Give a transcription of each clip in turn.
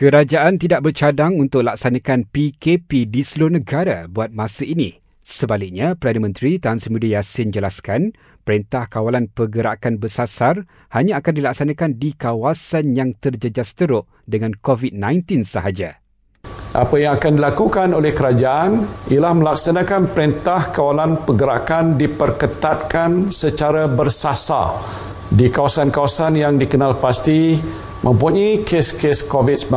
Kerajaan tidak bercadang untuk laksanakan PKP di seluruh negara buat masa ini. Sebaliknya, Perdana Menteri Tan Sri Muda Yassin jelaskan, Perintah Kawalan Pergerakan Bersasar hanya akan dilaksanakan di kawasan yang terjejas teruk dengan COVID-19 sahaja. Apa yang akan dilakukan oleh kerajaan ialah melaksanakan Perintah Kawalan Pergerakan diperketatkan secara bersasar di kawasan-kawasan yang dikenal pasti mempunyai kes-kes COVID-19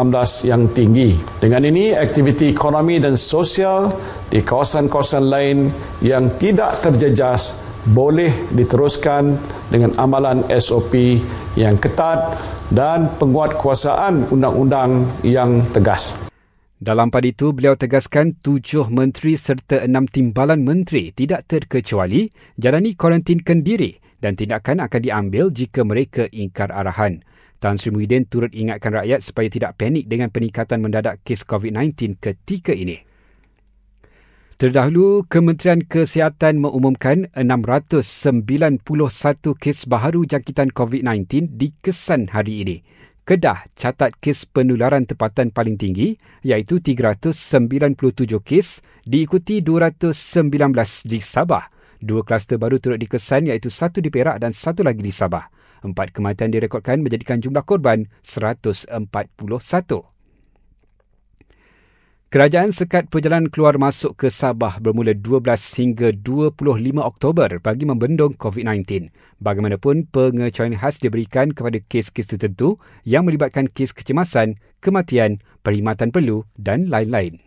yang tinggi. Dengan ini, aktiviti ekonomi dan sosial di kawasan-kawasan lain yang tidak terjejas boleh diteruskan dengan amalan SOP yang ketat dan penguatkuasaan undang-undang yang tegas. Dalam pada itu, beliau tegaskan tujuh menteri serta enam timbalan menteri tidak terkecuali jalani kuarantin kendiri dan tindakan akan diambil jika mereka ingkar arahan. Tan Sri Muhyiddin turut ingatkan rakyat supaya tidak panik dengan peningkatan mendadak kes COVID-19 ketika ini. Terdahulu, Kementerian Kesihatan mengumumkan 691 kes baharu jangkitan COVID-19 dikesan hari ini. Kedah catat kes penularan tempatan paling tinggi iaitu 397 kes diikuti 219 di Sabah. Dua kluster baru turut dikesan iaitu satu di Perak dan satu lagi di Sabah. Empat kematian direkodkan menjadikan jumlah korban 141. Kerajaan sekat perjalanan keluar masuk ke Sabah bermula 12 hingga 25 Oktober bagi membendung COVID-19. Bagaimanapun, pengecualian khas diberikan kepada kes-kes tertentu yang melibatkan kes kecemasan, kematian, perkhidmatan perlu dan lain-lain.